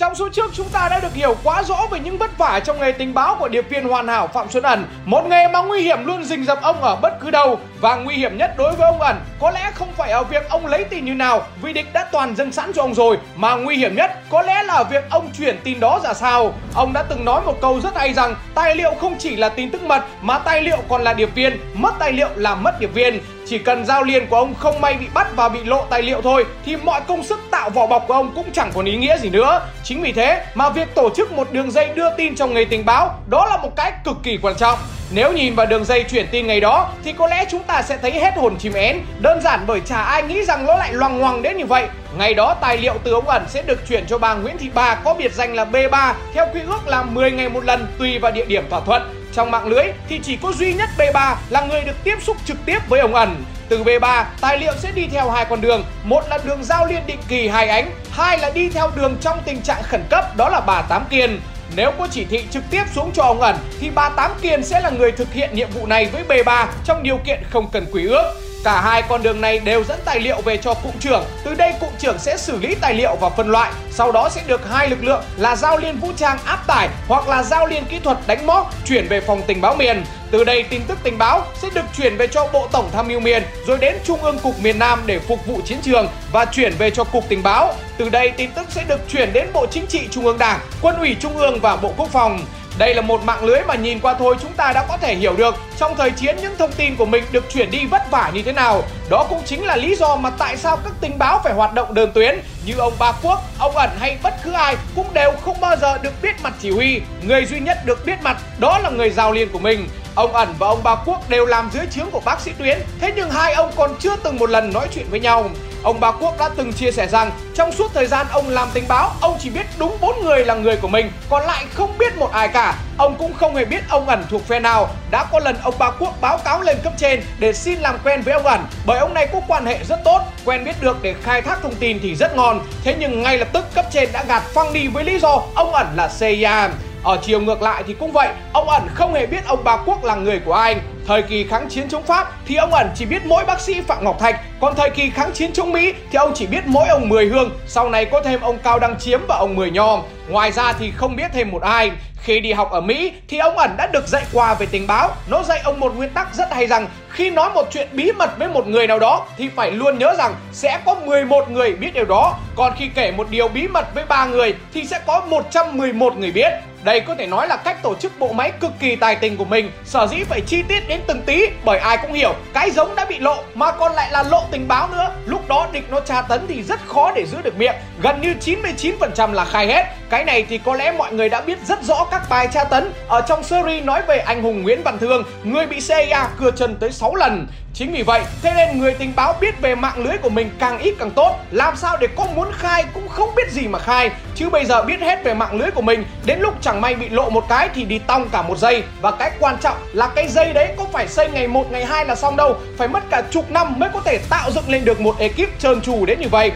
Chao. Trong số trước chúng ta đã được hiểu quá rõ về những vất vả trong nghề tình báo của điệp viên hoàn hảo Phạm Xuân Ẩn. Một nghề mà nguy hiểm luôn rình rập ông ở bất cứ đâu. Và nguy hiểm nhất đối với ông Ẩn, có lẽ không phải ở việc ông lấy tin như nào, vì địch đã toàn dâng sẵn cho ông rồi, Mà nguy hiểm nhất có lẽ là ở việc ông chuyển tin đó ra sao. Ông đã từng nói một câu rất hay rằng, tài liệu không chỉ là tin tức mật, mà tài liệu còn là điệp viên. Mất tài liệu là mất điệp viên. Chỉ cần giao liên của ông không may bị bắt và bị lộ tài liệu thôi, thì mọi công sức tạo vỏ bọc của ông cũng chẳng còn ý nghĩa gì nữa. Chính vì thế mà việc tổ chức một đường dây đưa tin trong nghề tình báo, đó là một cái cực kỳ quan trọng. Nếu nhìn vào đường dây chuyển tin ngày đó, thì có lẽ chúng ta sẽ thấy hết hồn chim én. Đơn giản bởi chả ai nghĩ rằng nó lại loằng ngoằng đến như vậy. Ngày đó, tài liệu từ ông ẩn sẽ được chuyển cho bà Nguyễn Thị Ba có biệt danh là B3 Theo quy ước là 10 ngày một lần, tùy vào địa điểm thỏa thuận. Trong mạng lưới thì chỉ có duy nhất B3 là người được tiếp xúc trực tiếp với ông ẩn từ B3, tài liệu sẽ đi theo hai con đường, một là đường giao liên định kỳ hai ánh, hai là đi theo đường trong tình trạng khẩn cấp đó là bà Tám Kiên. Nếu có chỉ thị trực tiếp xuống cho ông ẩn thì bà Tám Kiên sẽ là người thực hiện nhiệm vụ này với B3 trong điều kiện không cần quý ước. Cả hai con đường này đều dẫn tài liệu về cho cụm trưởng. Từ đây cụm trưởng sẽ xử lý tài liệu và phân loại. Sau đó sẽ được hai lực lượng là giao liên vũ trang áp tải hoặc là giao liên kỹ thuật đánh móc chuyển về phòng tình báo miền. Từ đây tin tức tình báo sẽ được chuyển về cho Bộ Tổng tham mưu miền rồi đến Trung ương Cục miền Nam để phục vụ chiến trường và chuyển về cho Cục Tình báo. Từ đây tin tức sẽ được chuyển đến Bộ Chính trị Trung ương Đảng, Quân ủy Trung ương và Bộ Quốc phòng. Đây là một mạng lưới mà nhìn qua thôi chúng ta đã có thể hiểu được trong thời chiến những thông tin của mình được chuyển đi vất vả như thế nào. Đó cũng chính là lý do mà tại sao các tình báo phải hoạt động đơn tuyến như ông Ba Quốc, ông Ẩn hay bất cứ ai cũng đều không bao giờ được biết mặt chỉ huy. Người duy nhất được biết mặt đó là người giao liên của mình. Ông Ẩn và ông Ba Quốc đều làm dưới trướng của bác sĩ Tuyến Thế nhưng hai ông còn chưa từng một lần nói chuyện với nhau Ông Ba Quốc đã từng chia sẻ rằng trong suốt thời gian ông làm tình báo, ông chỉ biết đúng bốn người là người của mình, còn lại không biết một ai cả. Ông cũng không hề biết ông ẩn thuộc phe nào. Đã có lần ông Ba Quốc báo cáo lên cấp trên để xin làm quen với ông ẩn, bởi ông này có quan hệ rất tốt, quen biết được để khai thác thông tin thì rất ngon. Thế nhưng ngay lập tức cấp trên đã gạt phăng đi với lý do ông ẩn là CIA. Ở chiều ngược lại thì cũng vậy, ông ẩn không hề biết ông Ba Quốc là người của anh. Thời kỳ kháng chiến chống Pháp thì ông ẩn chỉ biết mỗi bác sĩ Phạm Ngọc Thạch, còn thời kỳ kháng chiến chống Mỹ thì ông chỉ biết mỗi ông Mười Hương, sau này có thêm ông Cao Đăng Chiếm và ông Mười Nho. Ngoài ra thì không biết thêm một ai. Khi đi học ở Mỹ thì ông ẩn đã được dạy qua về tình báo. Nó dạy ông một nguyên tắc rất hay rằng khi nói một chuyện bí mật với một người nào đó thì phải luôn nhớ rằng sẽ có 11 người biết điều đó. Còn khi kể một điều bí mật với ba người thì sẽ có 111 người biết. Đây có thể nói là cách tổ chức bộ máy cực kỳ tài tình của mình. Sở dĩ phải chi tiết đến từng tí, Bởi ai cũng hiểu, cái giống đã bị lộ Mà còn lại là lộ tình báo nữa. Lúc đó địch nó tra tấn thì rất khó để giữ được miệng. Gần như 99% là khai hết. Cái này thì có lẽ mọi người đã biết rất rõ các bài tra tấn. Ở trong series nói về anh hùng Nguyễn Văn Thương Người bị CIA cưa chân tới 6 lần. Chính vì vậy, thế nên người tình báo biết về mạng lưới của mình càng ít càng tốt. Làm sao để có muốn khai cũng không biết gì mà khai. Chứ bây giờ biết hết về mạng lưới của mình Đến lúc chẳng may bị lộ một cái thì đi tong cả một giây. Và cái quan trọng là cái dây đấy có phải xây ngày 1, ngày 2 là xong đâu. Phải mất cả chục năm mới có thể tạo dựng lên được một ekip trơn trù đến như vậy.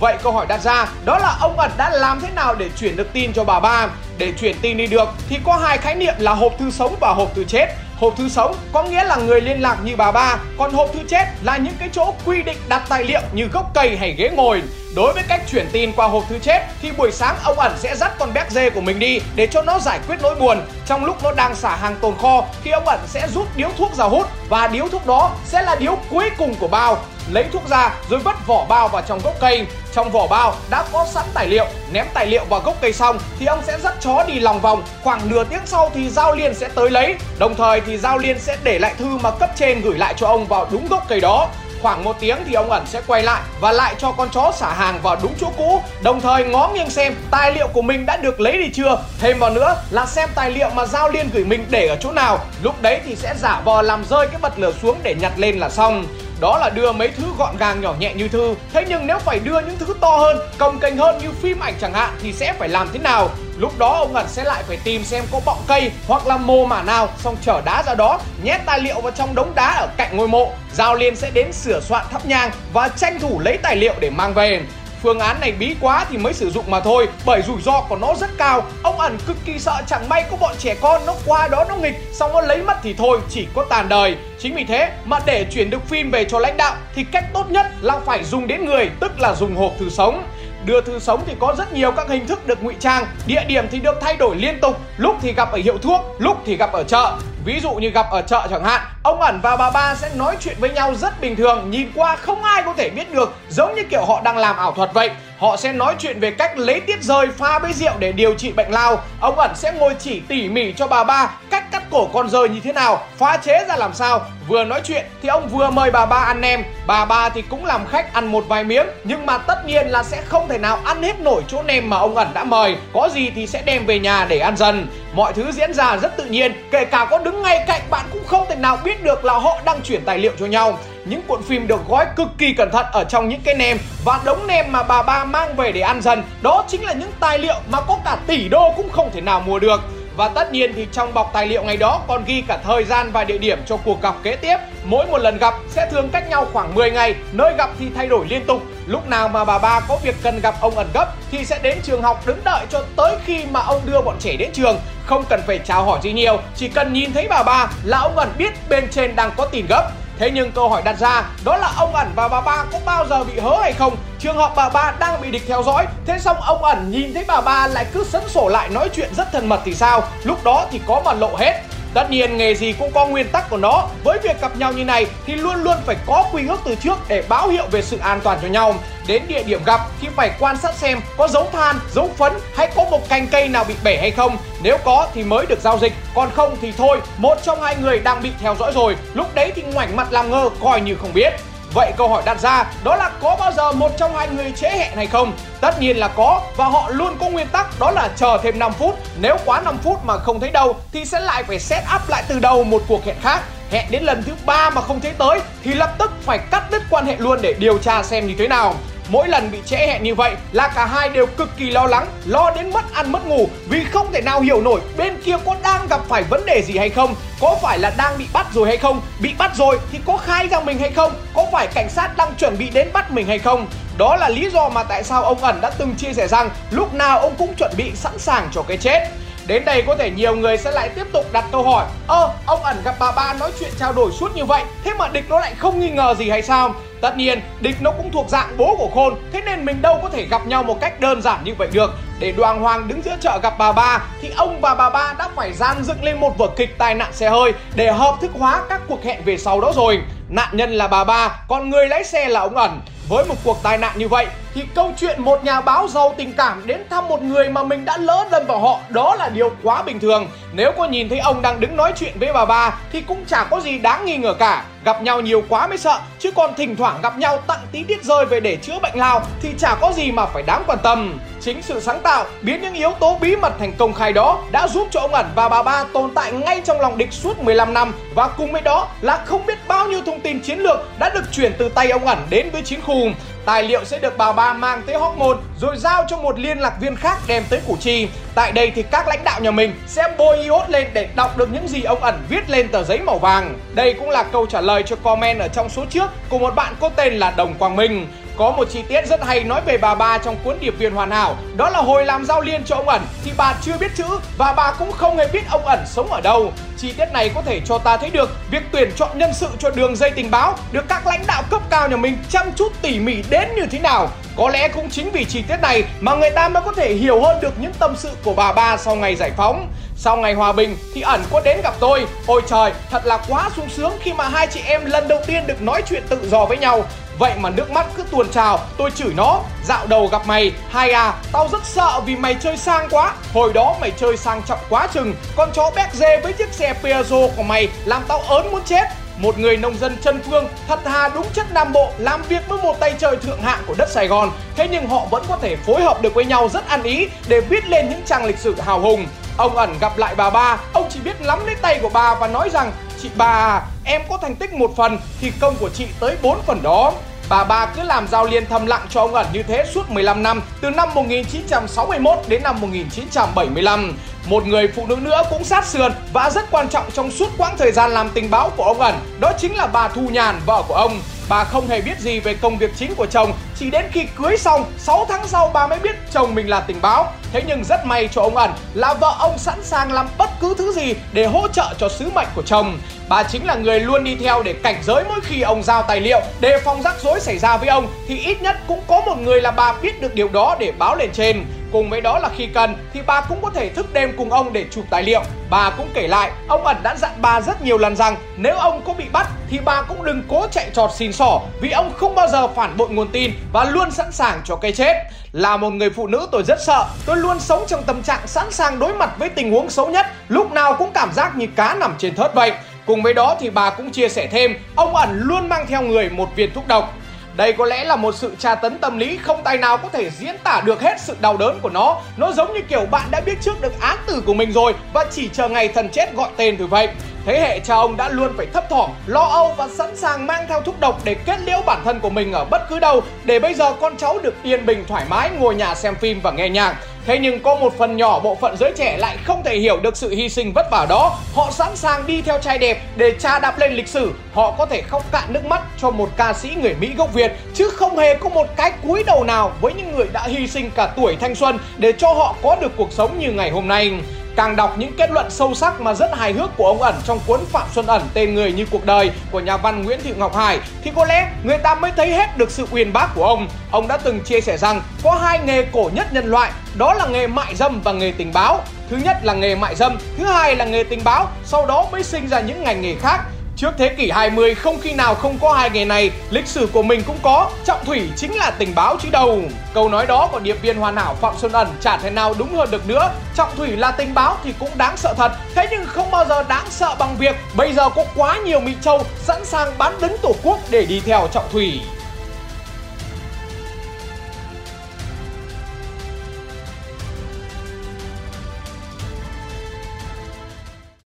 Vậy câu hỏi đặt ra đó là ông ẩn đã làm thế nào để chuyển được tin cho bà ba? Để chuyển tin đi được thì có hai khái niệm là hộp thư sống và hộp thư chết. Hộp thư sống có nghĩa là người liên lạc như bà ba, còn hộp thư chết là những cái chỗ quy định đặt tài liệu như gốc cây hay ghế ngồi. Đối với cách chuyển tin qua hộp thư chết thì buổi sáng ông ẩn sẽ dắt con béc dê của mình đi để cho nó giải quyết nỗi buồn. Trong lúc nó đang xả hàng tồn kho thì ông ẩn sẽ rút điếu thuốc ra hút và điếu thuốc đó sẽ là điếu cuối cùng của bao. Lấy thuốc ra rồi vứt vỏ bao vào trong gốc cây. Trong vỏ bao đã có sẵn tài liệu, ném tài liệu vào gốc cây xong thì ông sẽ dắt chó đi lòng vòng. Khoảng nửa tiếng sau thì giao liên sẽ tới lấy. Đồng thời thì giao liên sẽ để lại thư mà cấp trên gửi lại cho ông vào đúng gốc cây đó. Khoảng một tiếng thì ông ẩn sẽ quay lại và lại cho con chó xả hàng vào đúng chỗ cũ. Đồng thời ngó nghiêng xem tài liệu của mình đã được lấy đi chưa. Thêm vào nữa là xem tài liệu mà Giao Liên gửi mình để ở chỗ nào. Lúc đấy thì sẽ giả vờ làm rơi cái bật lửa xuống để nhặt lên là xong. Đó là đưa mấy thứ gọn gàng nhỏ nhẹ như thư. Thế nhưng nếu phải đưa những thứ to hơn, cồng kềnh hơn như phim ảnh chẳng hạn thì sẽ phải làm thế nào? Lúc đó ông ẩn sẽ lại phải tìm xem có bọng cây hoặc là mồ mả nào Xong chở đá ra đó, nhét tài liệu vào trong đống đá ở cạnh ngôi mộ. Giao Liên sẽ đến sửa soạn thắp nhang và tranh thủ lấy tài liệu để mang về. Phương án này bí quá thì mới sử dụng mà thôi Bởi rủi ro của nó rất cao. Ông ẩn cực kỳ sợ chẳng may có bọn trẻ con nó qua đó nó nghịch Xong nó lấy mất thì thôi chỉ có tàn đời. Chính vì thế mà để chuyển được phim về cho lãnh đạo Thì cách tốt nhất là phải dùng đến người Tức là dùng hộp thư sống. Đưa thư sống thì có rất nhiều các hình thức được ngụy trang, địa điểm thì được thay đổi liên tục, lúc thì gặp ở hiệu thuốc, lúc thì gặp ở chợ. Ví dụ như gặp ở chợ chẳng hạn, ông ẩn và bà ba sẽ nói chuyện với nhau rất bình thường, nhìn qua không ai có thể biết được, giống như kiểu họ đang làm ảo thuật vậy. Họ sẽ nói chuyện về cách lấy tiết rơi pha với rượu để điều trị bệnh lao. Ông ẩn sẽ ngồi chỉ tỉ mỉ cho bà ba cách cắt cổ con rơi như thế nào, pha chế ra làm sao. Vừa nói chuyện thì ông vừa mời bà ba ăn nem, bà ba thì cũng làm khách ăn một vài miếng, nhưng mà tất nhiên là sẽ không thể nào ăn hết nổi chỗ nem mà ông ẩn đã mời. Có gì thì sẽ đem về nhà để ăn dần. Mọi thứ diễn ra rất tự nhiên, kể cả có đứng ngay cạnh bạn cũng không thể nào biết biết được là họ đang chuyển tài liệu cho nhau. Những cuộn phim được gói cực kỳ cẩn thận ở trong những cái nem và đống nem mà bà ba mang về để ăn dần. Đó chính là những tài liệu mà có cả tỷ đô cũng không thể nào mua được và tất nhiên thì trong bọc tài liệu ngày đó còn ghi cả thời gian và địa điểm cho cuộc gặp kế tiếp. Mỗi một lần gặp sẽ thường cách nhau khoảng 10 ngày, nơi gặp thì thay đổi liên tục. Lúc nào mà bà ba có việc cần gặp ông ẩn gấp thì sẽ đến trường học đứng đợi cho tới khi mà ông đưa bọn trẻ đến trường. Không cần phải chào hỏi gì nhiều, chỉ cần nhìn thấy bà ba là ông ẩn biết bên trên đang có tin gấp. Thế nhưng câu hỏi đặt ra đó là ông ẩn và bà ba có bao giờ bị hớ hay không? Trường hợp bà ba đang bị địch theo dõi, thế xong ông ẩn nhìn thấy bà ba lại cứ sấn sổ lại nói chuyện rất thân mật thì sao? Lúc đó thì có mà lộ hết. Tất nhiên nghề gì cũng có nguyên tắc của nó. Với việc gặp nhau như này thì luôn luôn phải có quy ước từ trước để báo hiệu về sự an toàn cho nhau. Đến địa điểm gặp thì phải quan sát xem có dấu than, dấu phấn hay có một cành cây nào bị bể hay không. Nếu có thì mới được giao dịch, còn không thì thôi Một trong hai người đang bị theo dõi rồi. Lúc đấy thì ngoảnh mặt làm ngơ coi như không biết. Vậy câu hỏi đặt ra, đó là có bao giờ một trong hai người trễ hẹn hay không? Tất nhiên là có, và họ luôn có nguyên tắc, đó là chờ thêm 5 phút. Nếu quá 5 phút mà không thấy đâu, thì sẽ lại phải set up lại từ đầu một cuộc hẹn khác. Hẹn đến lần thứ ba mà không thấy tới, thì lập tức phải cắt đứt quan hệ luôn để điều tra xem như thế nào. Mỗi lần bị trễ hẹn như vậy là cả hai đều cực kỳ lo lắng, lo đến mất ăn mất ngủ vì không thể nào hiểu nổi bên kia có đang gặp phải vấn đề gì hay không, có phải là đang bị bắt rồi hay không, bị bắt rồi thì có khai ra mình hay không, có phải cảnh sát đang chuẩn bị đến bắt mình hay không. Đó là lý do mà tại sao ông ẩn đã từng chia sẻ rằng lúc nào ông cũng chuẩn bị sẵn sàng cho cái chết. Đến đây có thể nhiều người sẽ lại tiếp tục đặt câu hỏi Ơ, ông ẩn gặp bà ba nói chuyện trao đổi suốt như vậy Thế mà địch nó lại không nghi ngờ gì hay sao? Tất nhiên, địch nó cũng thuộc dạng bố của Khôn Thế nên mình đâu có thể gặp nhau một cách đơn giản như vậy được. Để đoàn hoàng đứng giữa chợ gặp bà ba Thì ông và bà ba đã phải gian dựng lên một vở kịch tai nạn xe hơi Để hợp thức hóa các cuộc hẹn về sau đó rồi. Nạn nhân là bà ba, còn người lái xe là ông ẩn với một cuộc tai nạn như vậy thì câu chuyện một nhà báo giàu tình cảm đến thăm một người mà mình đã lỡ đâm vào họ, đó là điều quá bình thường. Nếu có nhìn thấy ông đang đứng nói chuyện với bà ba thì cũng chả có gì đáng nghi ngờ cả. Gặp nhau nhiều quá mới sợ, chứ còn thỉnh thoảng gặp nhau tặng tí tiết rơi về để chữa bệnh lao thì chả có gì mà phải đáng quan tâm. Chính sự sáng tạo biến những yếu tố bí mật thành công khai đó đã giúp cho ông ẩn và bà ba tồn tại ngay trong lòng địch suốt 15 năm và cùng với đó là không biết bao nhiêu tin chiến lược đã được chuyển từ tay ông ẩn đến với chiến khu. Tài liệu sẽ được bà ba mang tới Hóc Môn rồi giao cho một liên lạc viên khác đem tới Củ Chi. Tại đây thì các lãnh đạo nhà mình sẽ bôi iốt lên để đọc được những gì ông ẩn viết lên tờ giấy màu vàng. Đây cũng là câu trả lời cho comment ở trong số trước của một bạn có tên là Đồng Quang Minh. Có một chi tiết rất hay nói về bà ba trong cuốn điệp viên hoàn hảo. Đó là hồi làm giao liên cho ông ẩn. Thì bà chưa biết chữ và bà cũng không hề biết ông ẩn sống ở đâu. Chi tiết này có thể cho ta thấy được việc tuyển chọn nhân sự cho đường dây tình báo được các lãnh đạo cấp cao nhà mình chăm chút tỉ mỉ đến như thế nào. Có lẽ cũng chính vì chi tiết này mà người ta mới có thể hiểu hơn được những tâm sự của bà ba sau ngày giải phóng. Sau ngày hòa bình thì ẩn có đến gặp tôi. Ôi trời, thật là quá sung sướng khi mà hai chị em lần đầu tiên được nói chuyện tự do với nhau. Vậy mà nước mắt cứ tuồn trào, tôi chửi nó Dạo đầu gặp mày, hai à, tao rất sợ vì mày chơi sang quá. Hồi đó mày chơi sang trọng quá chừng Con chó béc dê với chiếc xe Piaggio của mày làm tao ớn muốn chết. Một người nông dân chân phương thật thà đúng chất Nam Bộ làm việc với một tay trời thượng hạng của đất Sài Gòn. Thế nhưng họ vẫn có thể phối hợp được với nhau rất ăn ý để viết lên những trang lịch sử hào hùng. Ông ẩn gặp lại bà ba ông chỉ biết nắm lấy tay của bà và nói rằng chị bà em có thành tích một phần thì công của chị tới 4 phần đó Bà ba cứ làm giao liên thầm lặng cho ông ẩn như thế suốt 15 năm, từ năm 1961 đến năm 1975. Một người phụ nữ nữa cũng sát sườn và rất quan trọng trong suốt quãng thời gian làm tình báo của ông ẩn, đó chính là bà Thu Nhàn, vợ của ông. bà không hề biết gì về công việc chính của chồng, chỉ đến khi cưới xong 6 tháng sau bà mới biết chồng mình là tình báo. Thế nhưng rất may cho ông ẩn là vợ ông sẵn sàng làm bất cứ thứ gì để hỗ trợ cho sứ mệnh của chồng. Bà chính là người luôn đi theo để cảnh giới mỗi khi ông giao tài liệu đề phòng rắc rối xảy ra với ông thì ít nhất cũng có một người là bà biết được điều đó để báo lên trên. Cùng với đó là khi cần thì bà cũng có thể thức đêm cùng ông để chụp tài liệu. Bà cũng kể lại, ông ẩn đã dặn bà rất nhiều lần rằng nếu ông có bị bắt thì bà cũng đừng cố chạy trọt xin sỏ vì ông không bao giờ phản bội nguồn tin và luôn sẵn sàng cho cái chết. Là một người phụ nữ tôi rất sợ, tôi luôn sống trong tâm trạng sẵn sàng đối mặt với tình huống xấu nhất, lúc nào cũng cảm giác như cá nằm trên thớt vậy. Cùng với đó thì bà cũng chia sẻ thêm, ông ẩn luôn mang theo người một viên thuốc độc. Đây có lẽ là một sự tra tấn tâm lý không tài nào có thể diễn tả được hết sự đau đớn của nó. Nó giống như kiểu bạn đã biết trước được án tử của mình rồi và chỉ chờ ngày thần chết gọi tên từ vậy. Thế hệ cha ông đã luôn phải thấp thỏm, lo âu và sẵn sàng mang theo thuốc độc để kết liễu bản thân của mình ở bất cứ đâu để bây giờ con cháu được yên bình thoải mái ngồi nhà xem phim và nghe nhạc. Thế nhưng có một phần nhỏ bộ phận giới trẻ lại không thể hiểu được sự hy sinh vất vả đó. Họ sẵn sàng đi theo trai đẹp để cha đạp lên lịch sử. Họ có thể khóc cạn nước mắt cho một ca sĩ người Mỹ gốc Việt chứ không hề có một cái cúi đầu nào với những người đã hy sinh cả tuổi thanh xuân để cho họ có được cuộc sống như ngày hôm nay. Càng đọc những kết luận sâu sắc mà rất hài hước của ông ẩn trong cuốn Phạm Xuân Ẩn tên người như cuộc đời của nhà văn Nguyễn Thị Ngọc Hải thì có lẽ người ta mới thấy hết được sự uyên bác của ông. Ông đã từng chia sẻ rằng có hai nghề cổ nhất nhân loại, đó là nghề mại dâm và nghề tình báo. Thứ nhất là nghề mại dâm, thứ hai là nghề tình báo, sau đó mới sinh ra những ngành nghề khác. Trước thế kỷ 20 không khi nào không có hai nghề này, lịch sử của mình cũng có, trọng thủy chính là tình báo chứ đầu Câu nói đó của điệp viên hoàn hảo Phạm Xuân Ẩn chả thể nào đúng hơn được nữa. Trọng thủy là tình báo thì cũng đáng sợ thật, thế nhưng không bao giờ đáng sợ bằng việc bây giờ có quá nhiều Mỹ Châu sẵn sàng bán đứng tổ quốc để đi theo trọng thủy.